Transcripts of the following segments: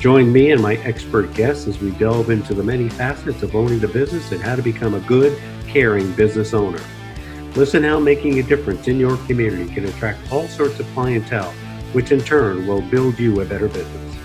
Join me and my expert guests as we delve into the many facets of owning a business and how to become a good, caring business owner. Listen how making a difference in your community can attract all sorts of clientele, which in turn will build you a better business.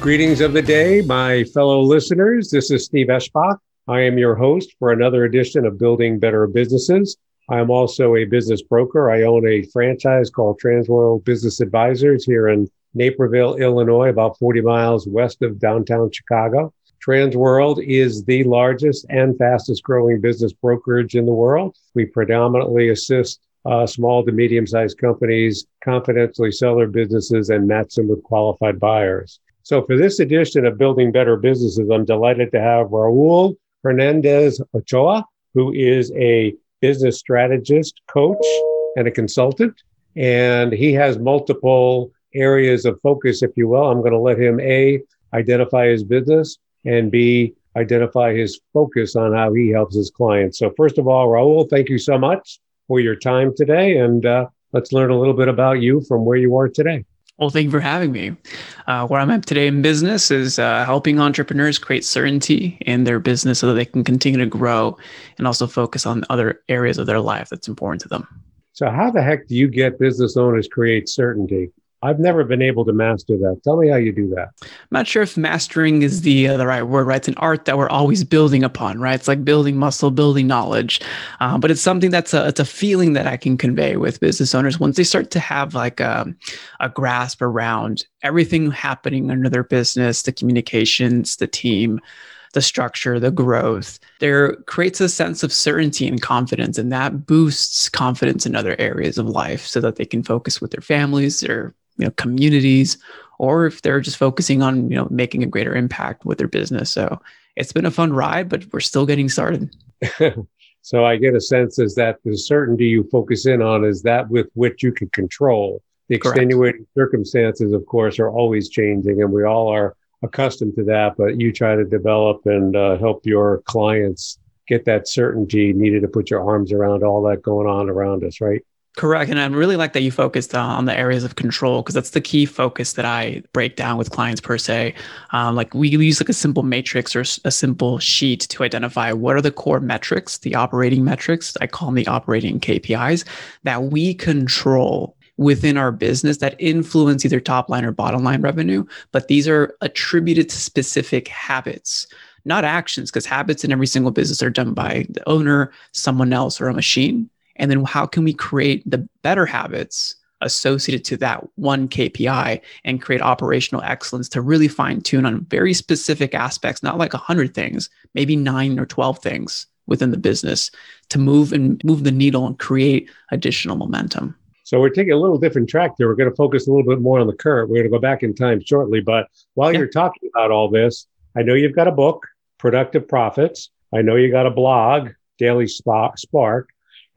Greetings of the day, my fellow listeners. This is Steve Eschbach. I am your host for another edition of Building Better Businesses. I am also a business broker. I own a franchise called Transworld Business Advisors here in Naperville, Illinois, about 40 miles west of downtown Chicago. Transworld is the largest and fastest growing business brokerage in the world. We predominantly assist uh, small to medium sized companies confidentially sell their businesses and match them with qualified buyers. So, for this edition of Building Better Businesses, I'm delighted to have Raul Hernandez Ochoa, who is a business strategist, coach, and a consultant. And he has multiple areas of focus, if you will. I'm going to let him A, identify his business, and B, identify his focus on how he helps his clients. So, first of all, Raul, thank you so much for your time today. And uh, let's learn a little bit about you from where you are today. Well, thank you for having me. Uh, where I'm at today in business is uh, helping entrepreneurs create certainty in their business so that they can continue to grow and also focus on other areas of their life that's important to them. So, how the heck do you get business owners create certainty? I've never been able to master that. Tell me how you do that. I'm not sure if mastering is the uh, the right word, right? It's an art that we're always building upon, right? It's like building muscle, building knowledge, uh, but it's something that's a it's a feeling that I can convey with business owners once they start to have like a, um, a grasp around everything happening under their business, the communications, the team the structure, the growth, there creates a sense of certainty and confidence. And that boosts confidence in other areas of life so that they can focus with their families, their you know communities or if they're just focusing on you know making a greater impact with their business. So it's been a fun ride but we're still getting started. So i get a sense is that the certainty you focus in on is that with which you can control. The extenuating Correct. circumstances of course are always changing and we all are accustomed to that but you try to develop and uh, help your clients get that certainty needed to put your arms around all that going on around us right Correct. And I really like that you focused on the areas of control because that's the key focus that I break down with clients per se. Um, like we use like a simple matrix or a simple sheet to identify what are the core metrics, the operating metrics, I call them the operating KPIs that we control within our business that influence either top line or bottom line revenue. But these are attributed to specific habits not actions, because habits in every single business are done by the owner, someone else, or a machine. And then how can we create the better habits associated to that one KPI and create operational excellence to really fine tune on very specific aspects, not like 100 things, maybe nine or 12 things within the business to move and move the needle and create additional momentum. So we're taking a little different track there. We're going to focus a little bit more on the current. We're going to go back in time shortly. But while yeah. you're talking about all this, I know you've got a book, Productive Profits. I know you got a blog, Daily Spark.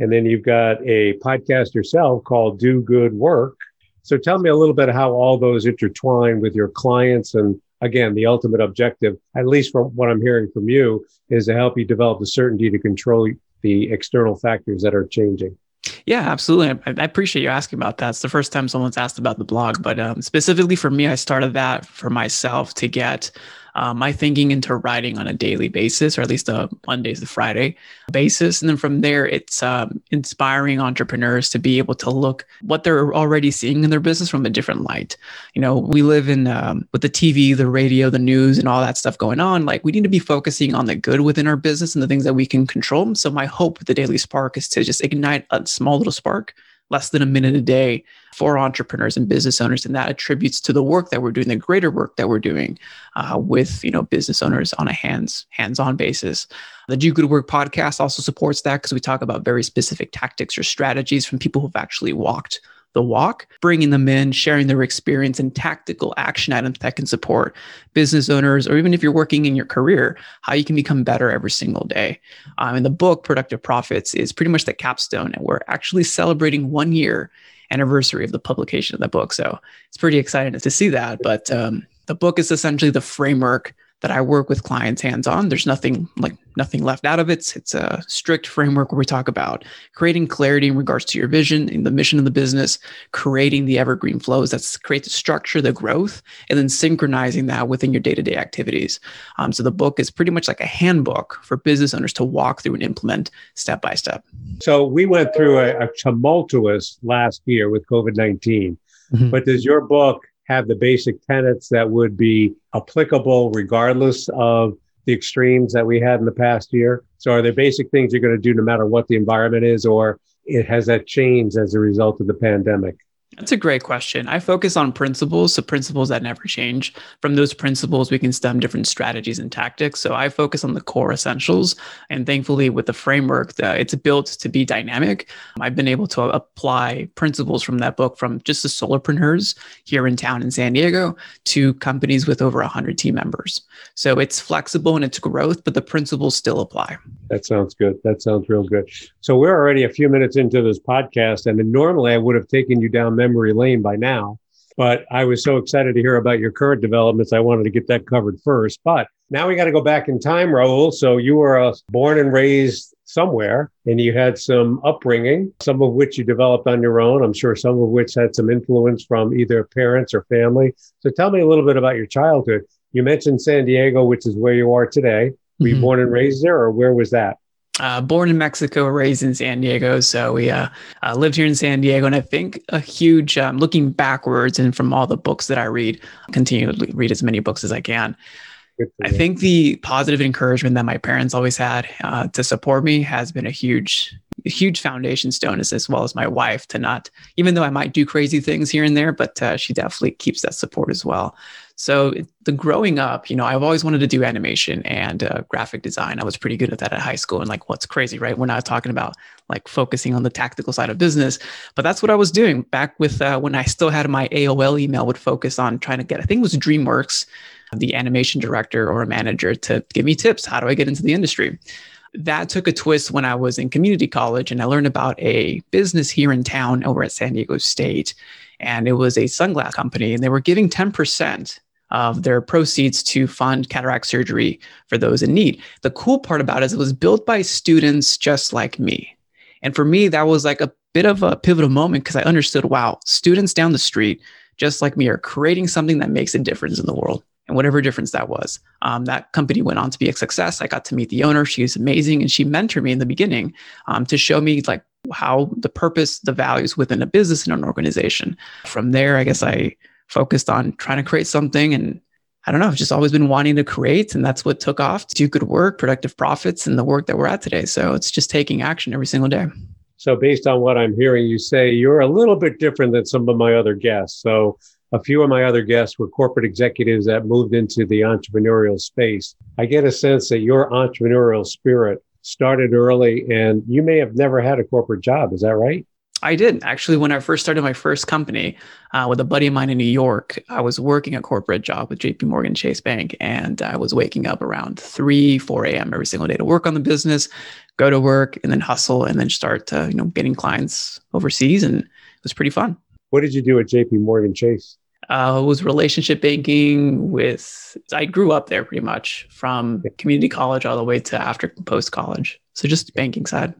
And then you've got a podcast yourself called Do Good Work. So tell me a little bit how all those intertwine with your clients. And again, the ultimate objective, at least from what I'm hearing from you, is to help you develop the certainty to control the external factors that are changing. Yeah, absolutely. I, I, appreciate you asking about that. It's the first time someone's asked about the blog, but um, specifically for me, I started that for myself to get uh, my thinking into writing on a daily basis, or at least a Mondays to Friday basis. And then from there, it's um, inspiring entrepreneurs to be able to look what they're already seeing in their business from a different light. You know, we live in um, with the TV, the radio, the news, and all that stuff going on. Like we need to be focusing on the good within our business and the things that we can control. So my hope with the Daily Spark is to just ignite a small little spark less than a minute a day for entrepreneurs and business owners. And that attributes to the work that we're doing the greater work that we're doing uh, with you know business owners on a hands hands-on basis. The do good work podcast also supports that because we talk about very specific tactics or strategies from people who've actually walked the walk, bringing them in, sharing their experience and tactical action items that can support business owners, or even if you're working in your career, how you can become better every single day. Um, and the book, Productive Profits, is pretty much the capstone. And we're actually celebrating one year anniversary of the publication of the book. So it's pretty exciting to see that. But um, the book is essentially the framework that I work with clients hands on. There's nothing like nothing left out of it. It's, it's a strict framework where we talk about creating clarity in regards to your vision and the mission of the business, creating the evergreen flows that create the structure, the growth, and then synchronizing that within your day to day activities. Um, so the book is pretty much like a handbook for business owners to walk through and implement step by step. So we went through a, a tumultuous last year with COVID 19. Mm-hmm. But does your book have the basic tenets that would be applicable regardless of the extremes that we had in the past year? So are there basic things you're going to do no matter what the environment is, or it has that changed as a result of the pandemic? That's a great question. I focus on principles, so principles that never change. From those principles, we can stem different strategies and tactics. So I focus on the core essentials. And thankfully, with the framework, that it's built to be dynamic. I've been able to apply principles from that book from just the solopreneurs here in town in San Diego to companies with over 100 team members. So it's flexible in its growth, but the principles still apply. That sounds good. That sounds real good. So we're already a few minutes into this podcast, and normally I would have taken you down memory lane by now. But I was so excited to hear about your current developments. I wanted to get that covered first. But now we got to go back in time, Raul. So you were uh, born and raised somewhere and you had some upbringing, some of which you developed on your own. I'm sure some of which had some influence from either parents or family. So tell me a little bit about your childhood. You mentioned San Diego, which is where you are today. Were you mm-hmm. born and raised there, or where was that? Uh, born in Mexico, raised in San Diego. So we uh, uh, lived here in San Diego. And I think a huge, um, looking backwards and from all the books that I read, continue to read as many books as I can. I think the positive encouragement that my parents always had uh, to support me has been a huge, huge foundation stone, as, as well as my wife to not, even though I might do crazy things here and there, but uh, she definitely keeps that support as well. So the growing up, you know, I've always wanted to do animation and uh, graphic design. I was pretty good at that at high school. And like, what's crazy, right? We're not talking about like focusing on the tactical side of business, but that's what I was doing back with uh, when I still had my AOL email. Would focus on trying to get. I think it was DreamWorks, the animation director or a manager, to give me tips. How do I get into the industry? that took a twist when I was in community college and I learned about a business here in town over at San Diego State. And it was a sunglass company and they were giving 10% of their proceeds to fund cataract surgery for those in need. The cool part about it is it was built by students just like me. And for me, that was like a bit of a pivotal moment because I understood wow, students down the street, just like me, are creating something that makes a difference in the world. And whatever difference that was, um, that company went on to be a success. I got to meet the owner. She was amazing. And she mentored me in the beginning um, to show me like how the purpose, the values within a business and an organization. From there, I guess I focused on trying to create something and I don't know, I've just always been wanting to create. And that's what took off to do good work, productive profits, and the work that we're at today. So it's just taking action every single day. So, based on what I'm hearing you say, you're a little bit different than some of my other guests. So, a few of my other guests were corporate executives that moved into the entrepreneurial space. I get a sense that your entrepreneurial spirit started early and you may have never had a corporate job. Is that right? I did actually. When I first started my first company uh, with a buddy of mine in New York, I was working a corporate job with J.P. Morgan Chase Bank, and I was waking up around three, four a.m. every single day to work on the business, go to work, and then hustle, and then start uh, you know getting clients overseas, and it was pretty fun. What did you do at J.P. Morgan Chase? Uh, it was relationship banking with. I grew up there pretty much from community college all the way to after post college. So just banking side.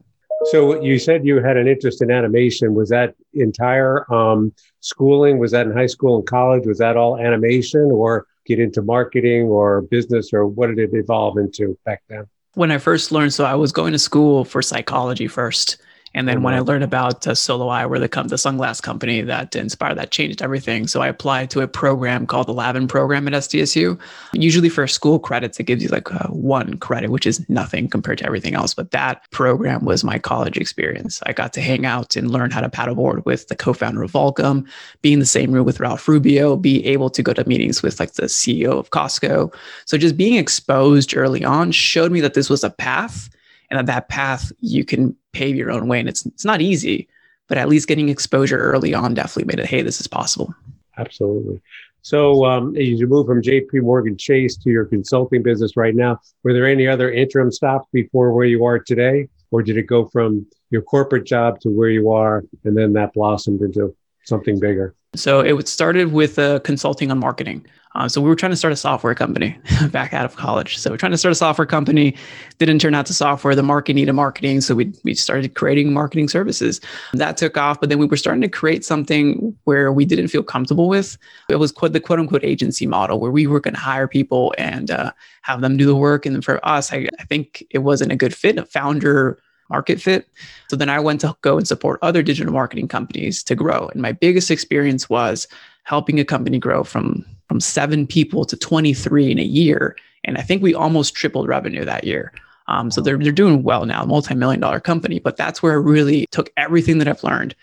So you said you had an interest in animation. Was that entire um, schooling? Was that in high school and college? Was that all animation, or get into marketing or business, or what did it evolve into back then? When I first learned, so I was going to school for psychology first, and then when I learned about uh, Solo Eye, where the, com- the sunglass company that inspired, that changed everything. So I applied to a program called the Lavin program at SDSU. Usually for school credits, it gives you like uh, one credit, which is nothing compared to everything else. But that program was my college experience. I got to hang out and learn how to paddleboard with the co-founder of Volcom, be in the same room with Ralph Rubio, be able to go to meetings with like the CEO of Costco. So just being exposed early on showed me that this was a path and that that path you can pave your own way. And it's it's not easy, but at least getting exposure early on definitely made it, hey, this is possible. Absolutely. So, um, as you move from JP Morgan Chase to your consulting business right now, were there any other interim stops before where you are today? Or did it go from your corporate job to where you are and then that blossomed into something bigger? So it started with uh, consulting on marketing. Uh, so we were trying to start a software company back out of college. So we're trying to start a software company. Didn't turn out to software. The market needed marketing. So we, we started creating marketing services. That took off. But then we were starting to create something where we didn't feel comfortable with. It was quote, the quote unquote agency model where we were going to hire people and uh, have them do the work. And for us, I, I think it wasn't a good fit. A founder market fit. So then I went to go and support other digital marketing companies to grow. And my biggest experience was helping a company grow from from 7 people to 23 in a year. And I think we almost tripled revenue that year. Um, so they're, they're doing well now, multi-million dollar company, but that's where I really took everything that I've learned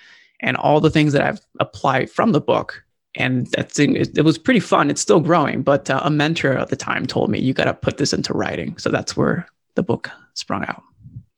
and all the things that I've applied from the book. And that's it, it was pretty fun. It's still growing, but uh, a mentor at the time told me you got to put this into writing. So that's where the book sprung out.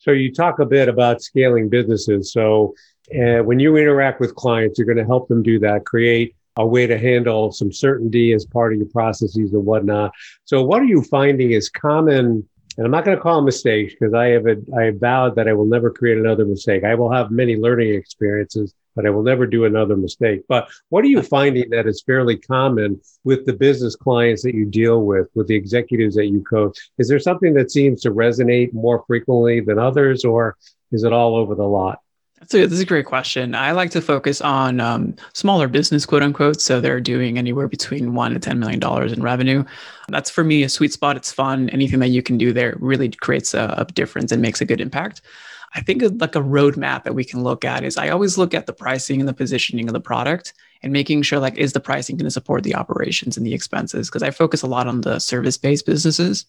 So you talk a bit about scaling businesses. So uh, when you interact with clients, you're going to help them do that, create a way to handle some certainty as part of your processes and whatnot. So what are you finding is common? And I'm not going to call mistakes because I have a, I vowed that I will never create another mistake. I will have many learning experiences but I will never do another mistake. But what are you finding that is fairly common with the business clients that you deal with, with the executives that you coach? Is there something that seems to resonate more frequently than others, or is it all over the lot? That's a, that's a great question. I like to focus on um, smaller business, quote unquote. So they're doing anywhere between one to $10 million in revenue. That's for me a sweet spot. It's fun. Anything that you can do there really creates a, a difference and makes a good impact. I think like a roadmap that we can look at is I always look at the pricing and the positioning of the product and making sure like is the pricing going to support the operations and the expenses? Because I focus a lot on the service based businesses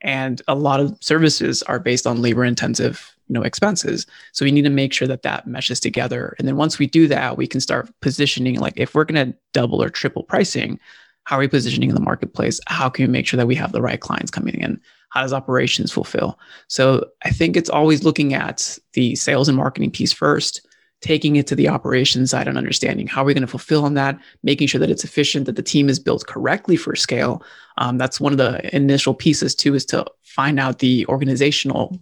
and a lot of services are based on labor intensive you know expenses. So we need to make sure that that meshes together. And then once we do that we can start positioning like if we're going to double or triple pricing how are we positioning in the marketplace how can we make sure that we have the right clients coming in how does operations fulfill? So I think it's always looking at the sales and marketing piece first, taking it to the operations side and understanding how are we going to fulfill on that, making sure that it's efficient, that the team is built correctly for scale. Um, that's one of the initial pieces too, is to find out the organizational,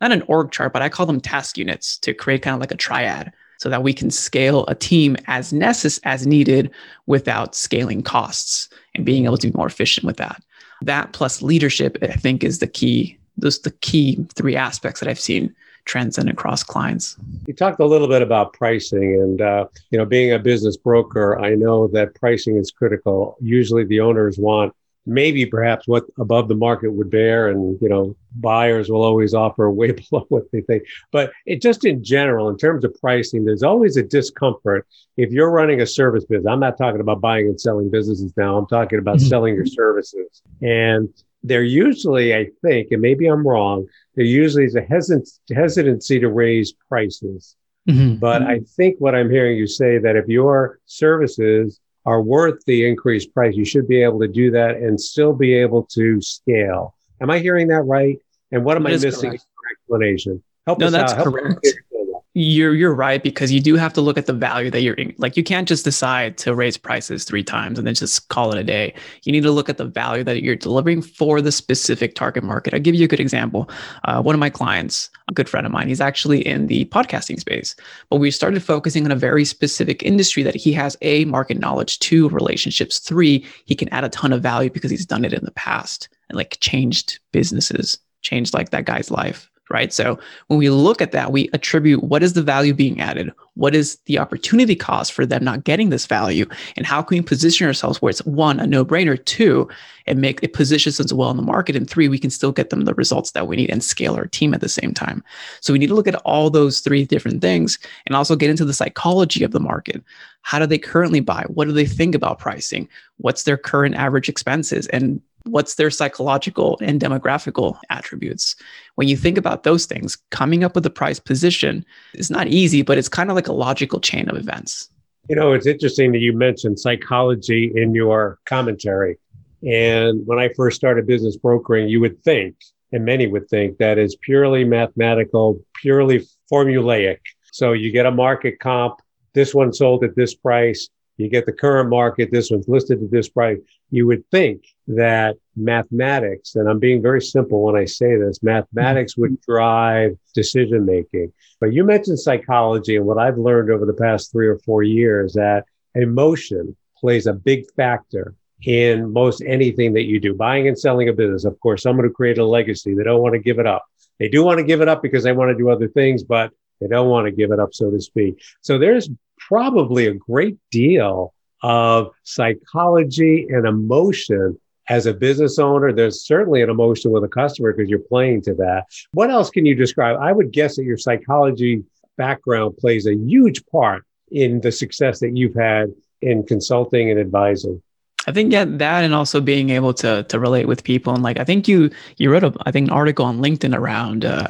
not an org chart, but I call them task units to create kind of like a triad so that we can scale a team as necess- as needed without scaling costs and being able to be more efficient with that that plus leadership, I think, is the key. Those the key three aspects that I've seen transcend across clients. You talked a little bit about pricing, and uh, you know, being a business broker, I know that pricing is critical. Usually, the owners want maybe perhaps what above the market would bear and you know buyers will always offer way below what they think. But it just in general in terms of pricing there's always a discomfort. If you're running a service business i'm not talking about buying and selling businesses now i'm talking about mm-hmm. selling your services. And there usually i think and maybe i'm wrong there usually is a hesit- hesitancy to raise prices. Mm-hmm. but i think what i'm hearing you say that if your services are worth the increased price, you should be able to do that and still be able to scale. Am I hearing that right? And what am that I missing correct. explanation? Help no, us that's out. correct. You're you're right because you do have to look at the value that you're in. Like you can't just decide to raise prices three times and then just call it a day. You need to look at the value that you're delivering for the specific target market. I'll give you a good example. Uh, one of my clients, a good friend of mine, he's actually in the podcasting space, but we started focusing on a very specific industry that he has a market knowledge, two relationships, three he can add a ton of value because he's done it in the past and like changed businesses, changed like that guy's life right? So when we look at that, we attribute what is the value being added? What is the opportunity cost for them not getting this value? And how can we position ourselves where it's one, a no brainer, two, and make it positions us well in the market, and three, we can still get them the results that we need and scale our team at the same time. So we need to look at all those three different things and also get into the psychology of the market. How do they currently buy? What do they think about pricing? What's their current average expenses? And what's their psychological and demographical attributes when you think about those things coming up with a price position is not easy but it's kind of like a logical chain of events you know it's interesting that you mentioned psychology in your commentary and when i first started business brokering you would think and many would think that is purely mathematical purely formulaic So you get a market comp. This one sold at this price. You get the current market. This one's listed at this price. You would think that mathematics, and I'm being very simple when I say this, mathematics would mm-hmm. drive decision making. But you mentioned psychology and what I've learned over the past three or four years that emotion plays a big factor in most anything that you do. Buying and selling a business, of course, someone who created a legacy, they don't want to give it up. They do want to give it up because they want to do other things, but they don't want to give it up, so to speak. So there's probably a great deal of psychology and emotion as a business owner. There's certainly an emotion with a customer because you're playing to that. What else can you describe? I would guess that your psychology background plays a huge part in the success that you've had in consulting and advising. I think yeah, that and also being able to to relate with people and like I think you you wrote a I think an article on LinkedIn around uh,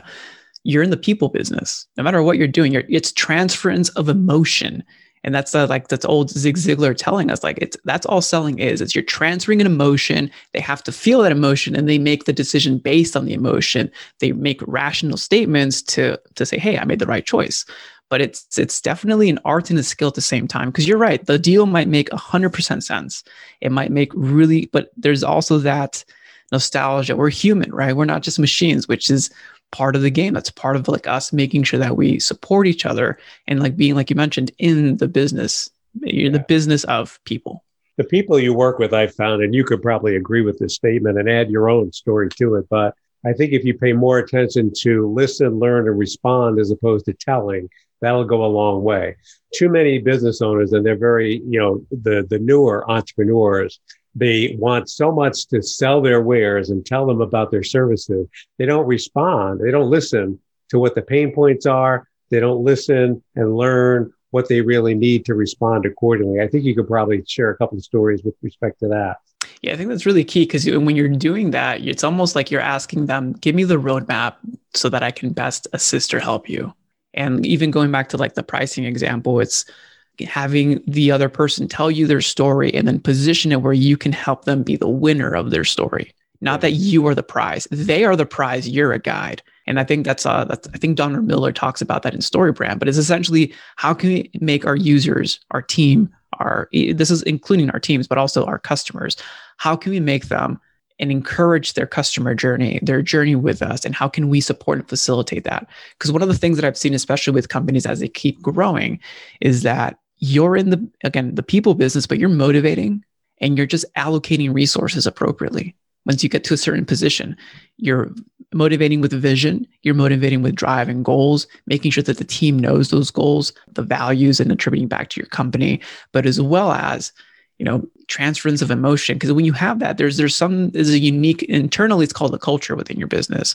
you're in the people business. No matter what you're doing, you're, it's transference of emotion, and that's uh, like that's old Zig Ziglar telling us like it's that's all selling is. It's you're transferring an emotion. They have to feel that emotion, and they make the decision based on the emotion. They make rational statements to to say, hey, I made the right choice but it's it's definitely an art and a skill at the same time because you're right the deal might make 100% sense it might make really but there's also that nostalgia we're human right we're not just machines which is part of the game. That's part of like us making sure that we support each other and like being like you mentioned in the business you're in the business of people. The people you work with i've found and you could probably agree with this statement and add your own story to it but I think if you pay more attention to listen, learn, and respond as opposed to telling, that'll go a long way. Too many business owners, and they're very, you know, the, the newer entrepreneurs, they want so much to sell their wares and tell them about their services. They don't respond. They don't listen to what the pain points are. They don't listen and learn what they really need to respond accordingly. I think you could probably share a couple of stories with respect to that. Yeah, I think that's really key because when you're doing that, it's almost like you're asking them, give me the roadmap so that I can best assist or help you. And even going back to like the pricing example, it's having the other person tell you their story and then position it where you can help them be the winner of their story. Not that you are the prize. They are the prize. You're a guide. And I think that's uh that's I think Donald Miller talks about that in StoryBrand, but it's essentially how can we make our users, our team, our this is including our teams, but also our customers. How can we make them and encourage their customer journey, their journey with us, and how can we support and facilitate that? Because one of the things that I've seen, especially with companies as they keep growing, is that you're in the again the people business, but you're motivating and you're just allocating resources appropriately. Once you get to a certain position, you're motivating with a vision, you're motivating with drive and goals, making sure that the team knows those goals, the values, and attributing back to your company, but as well as you know transference of emotion because when you have that there's there's some there's a unique internally it's called a culture within your business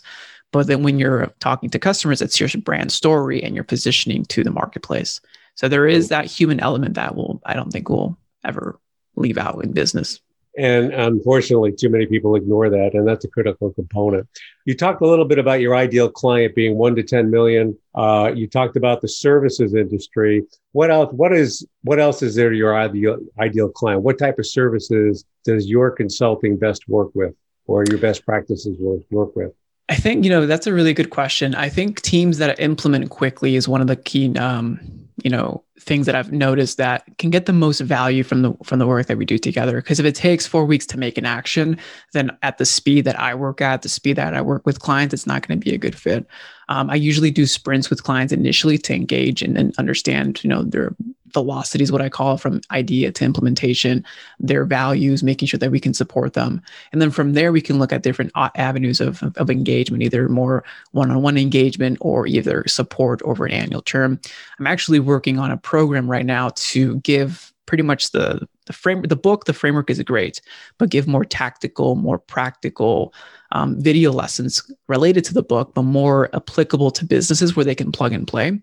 but then when you're talking to customers it's your brand story and your positioning to the marketplace so there is that human element that will i don't think will ever leave out in business and unfortunately, too many people ignore that. And that's a critical component. You talked a little bit about your ideal client being one to 10 million. Uh, you talked about the services industry. What else, what is, what else is there to your ideal, ideal client? What type of services does your consulting best work with or your best practices work with? I think, you know, that's a really good question. I think teams that implement quickly is one of the key, um, you know, things that I've noticed that can get the most value from the from the work that we do together. Because if it takes four weeks to make an action, then at the speed that I work at, the speed that I work with clients, it's not going to be a good fit. Um, I usually do sprints with clients initially to engage and, and understand, you know, their velocity is what I call from idea to implementation, their values, making sure that we can support them. And then from there, we can look at different avenues of, of engagement, either more one on one engagement or either support over an annual term. I'm actually working on a program right now to give pretty much the the frame the book the framework is great but give more tactical more practical um, video lessons related to the book but more applicable to businesses where they can plug and play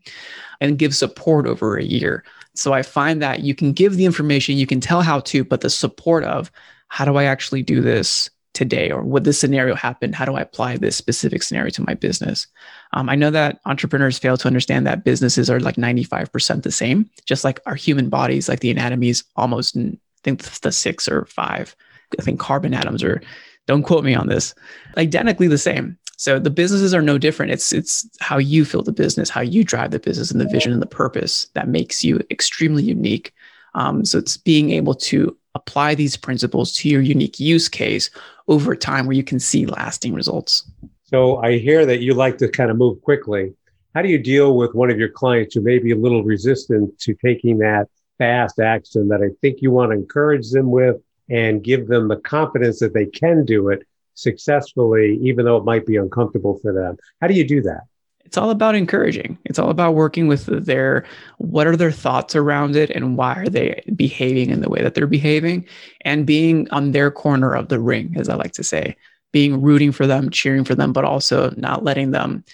and give support over a year so i find that you can give the information you can tell how to but the support of how do i actually do this today? or would this scenario happen? How do i apply this specific scenario to my business? Um, i know that entrepreneurs fail to understand that businesses are like 95% the same just like our human bodies like the anatomy is almost i think the six or five i think carbon atoms are don't quote me on this identically the same So the businesses are no different. It's it's how you feel the business, how you drive the business, and the vision and the purpose that makes you extremely unique. Um, so it's being able to apply these principles to your unique use case over time, where you can see lasting results. So I hear that you like to kind of move quickly. How do you deal with one of your clients who may be a little resistant to taking that fast action that I think you want to encourage them with and give them the confidence that they can do it successfully, even though it might be uncomfortable for them? How do you do that? It's all about encouraging. It's all about working with their what are their thoughts around it and why are they behaving in the way that they're behaving and being on their corner of the ring, as I like to say, being rooting for them, cheering for them, but also not letting them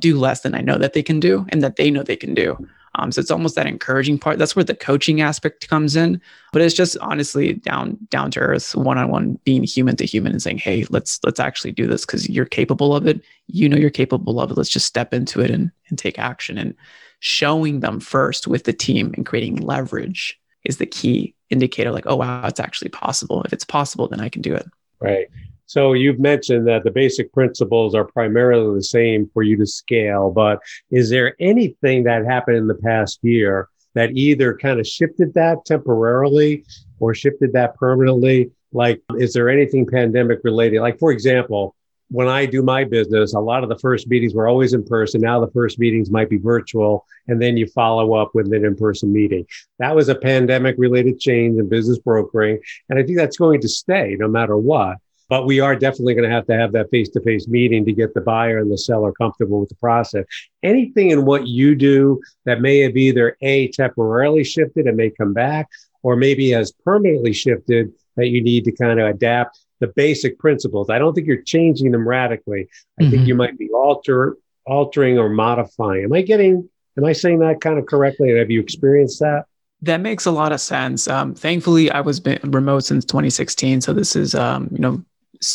do less than I know that they can do and that they know they can do. Um, so it's almost that encouraging part. That's where the coaching aspect comes in. But it's just honestly down down to earth, one on one, being human to human, and saying, "Hey, let's let's actually do this because you're capable of it. You know you're capable of it. Let's just step into it and and take action." And showing them first with the team and creating leverage is the key indicator. Like, oh wow, it's actually possible. If it's possible, then I can do it. Right. So you've mentioned that the basic principles are primarily the same for you to scale, but is there anything that happened in the past year that either kind of shifted that temporarily or shifted that permanently? Like, is there anything pandemic related? Like, for example, when I do my business, a lot of the first meetings were always in person. Now the first meetings might be virtual, and then you follow up with an in person meeting. That was a pandemic related change in business brokering. And I think that's going to stay no matter what. But we are definitely going to have to have that face to face meeting to get the buyer and the seller comfortable with the process. Anything in what you do that may have either A, temporarily shifted and may come back, or maybe has permanently shifted that you need to kind of adapt the basic principles. I don't think you're changing them radically. I mm-hmm. think you might be alter, altering or modifying. Am I getting, am I saying that kind of correctly? Have you experienced that? That makes a lot of sense. Um, thankfully, I was remote since 2016, so this is um, you know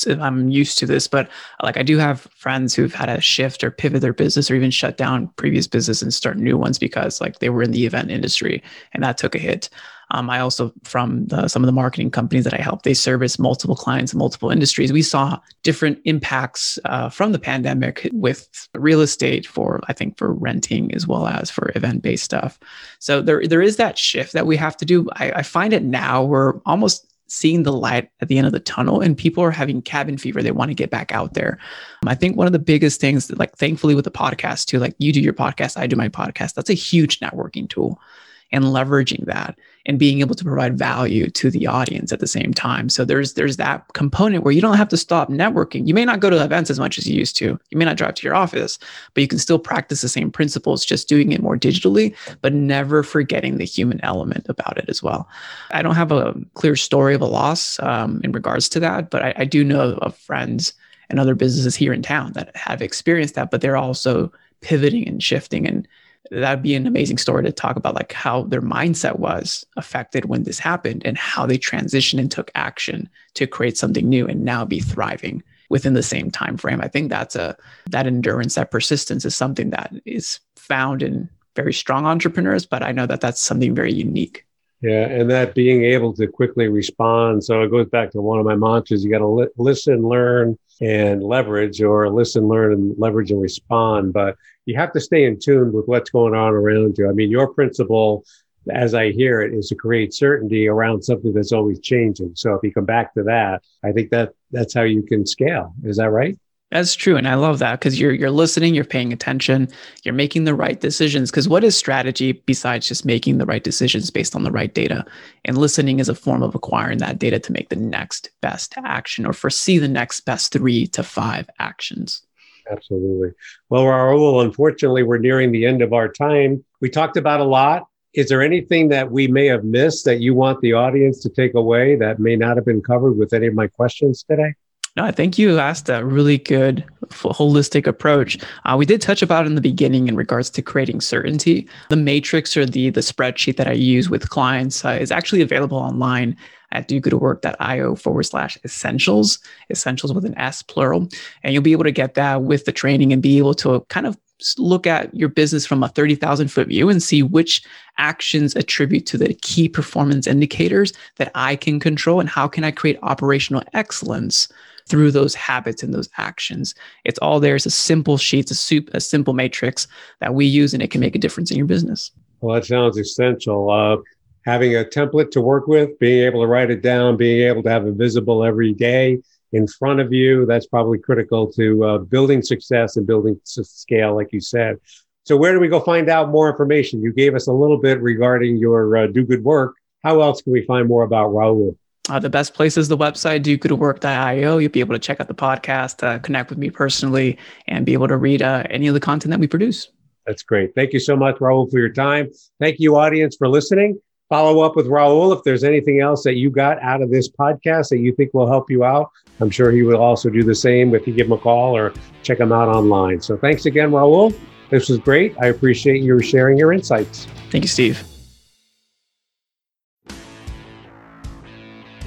I'm used to this, but like I do have friends who've had to shift or pivot their business or even shut down previous business and start new ones because like they were in the event industry and that took a hit. Um, I also, from the, some of the marketing companies that I help, they service multiple clients in multiple industries. We saw different impacts uh, from the pandemic with real estate for, I think, for renting as well as for event based stuff. So there, there is that shift that we have to do. I, I find it now we're almost seeing the light at the end of the tunnel and people are having cabin fever they want to get back out there. I think one of the biggest things that like thankfully with the podcast too like you do your podcast i do my podcast that's a huge networking tool and leveraging that and being able to provide value to the audience at the same time. So there's there's that component where you don't have to stop networking. You may not go to events as much as you used to. You may not drive to your office, but you can still practice the same principles, just doing it more digitally, but never forgetting the human element about it as well. I don't have a clear story of a loss um, in regards to that, but I, I do know of friends and other businesses here in town that have experienced that, but they're also pivoting and shifting and that'd be an amazing story to talk about like how their mindset was affected when this happened and how they transitioned and took action to create something new and now be thriving within the same time frame i think that's a that endurance that persistence is something that is found in very strong entrepreneurs but i know that that's something very unique. Yeah and that being able to quickly respond. So it goes back to one of my mantras you got to li- listen learn and leverage or listen learn and leverage and respond. But you have to stay in tune with what's going on around you. I mean, your principle, as I hear it, is to create certainty around something that's always changing. So if you come back to that, I think that that's how you can scale. Is that right? That's true. And I love that because you're you're listening, you're paying attention, you're making the right decisions. Because what is strategy besides just making the right decisions based on the right data? And listening is a form of acquiring that data to make the next best action or foresee the next best three to five actions. Absolutely. Well, Raul, unfortunately, we're nearing the end of our time. We talked about a lot. Is there anything that we may have missed that you want the audience to take away that may not have been covered with any of my questions today? No, I think you asked a really good holistic approach. Uh, we did touch about in the beginning in regards to creating certainty. The matrix or the the spreadsheet that I use with clients uh, is actually available online at dogoodwork.io forward slash essentials, essentials with an S plural. And you'll be able to get that with the training and be able to kind of look at your business from a 30,000 foot view and see which actions attribute to the key performance indicators that I can control and how can I create operational excellence through those habits and those actions. It's all there. It's a simple sheet, it's a, soup, a simple matrix that we use, and it can make a difference in your business. Well, that sounds essential. Uh, having a template to work with, being able to write it down, being able to have it visible every day in front of you, that's probably critical to uh, building success and building scale, like you said. So, where do we go find out more information? You gave us a little bit regarding your uh, do good work. How else can we find more about Raul? Uh, the best place is the website, dogoodwork.io. You'll be able to check out the podcast, uh, connect with me personally, and be able to read uh, any of the content that we produce. That's great. Thank you so much, Raul, for your time. Thank you, audience, for listening. Follow up with Raul if there's anything else that you got out of this podcast that you think will help you out. I'm sure he will also do the same if you give him a call or check him out online. So thanks again, Raul. This was great. I appreciate you sharing your insights. Thank you, Steve.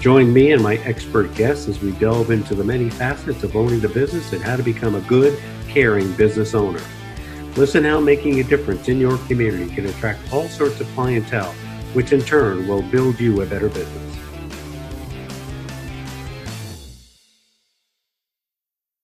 Join me and my expert guests as we delve into the many facets of owning a business and how to become a good, caring business owner. Listen how making a difference in your community can attract all sorts of clientele, which in turn will build you a better business.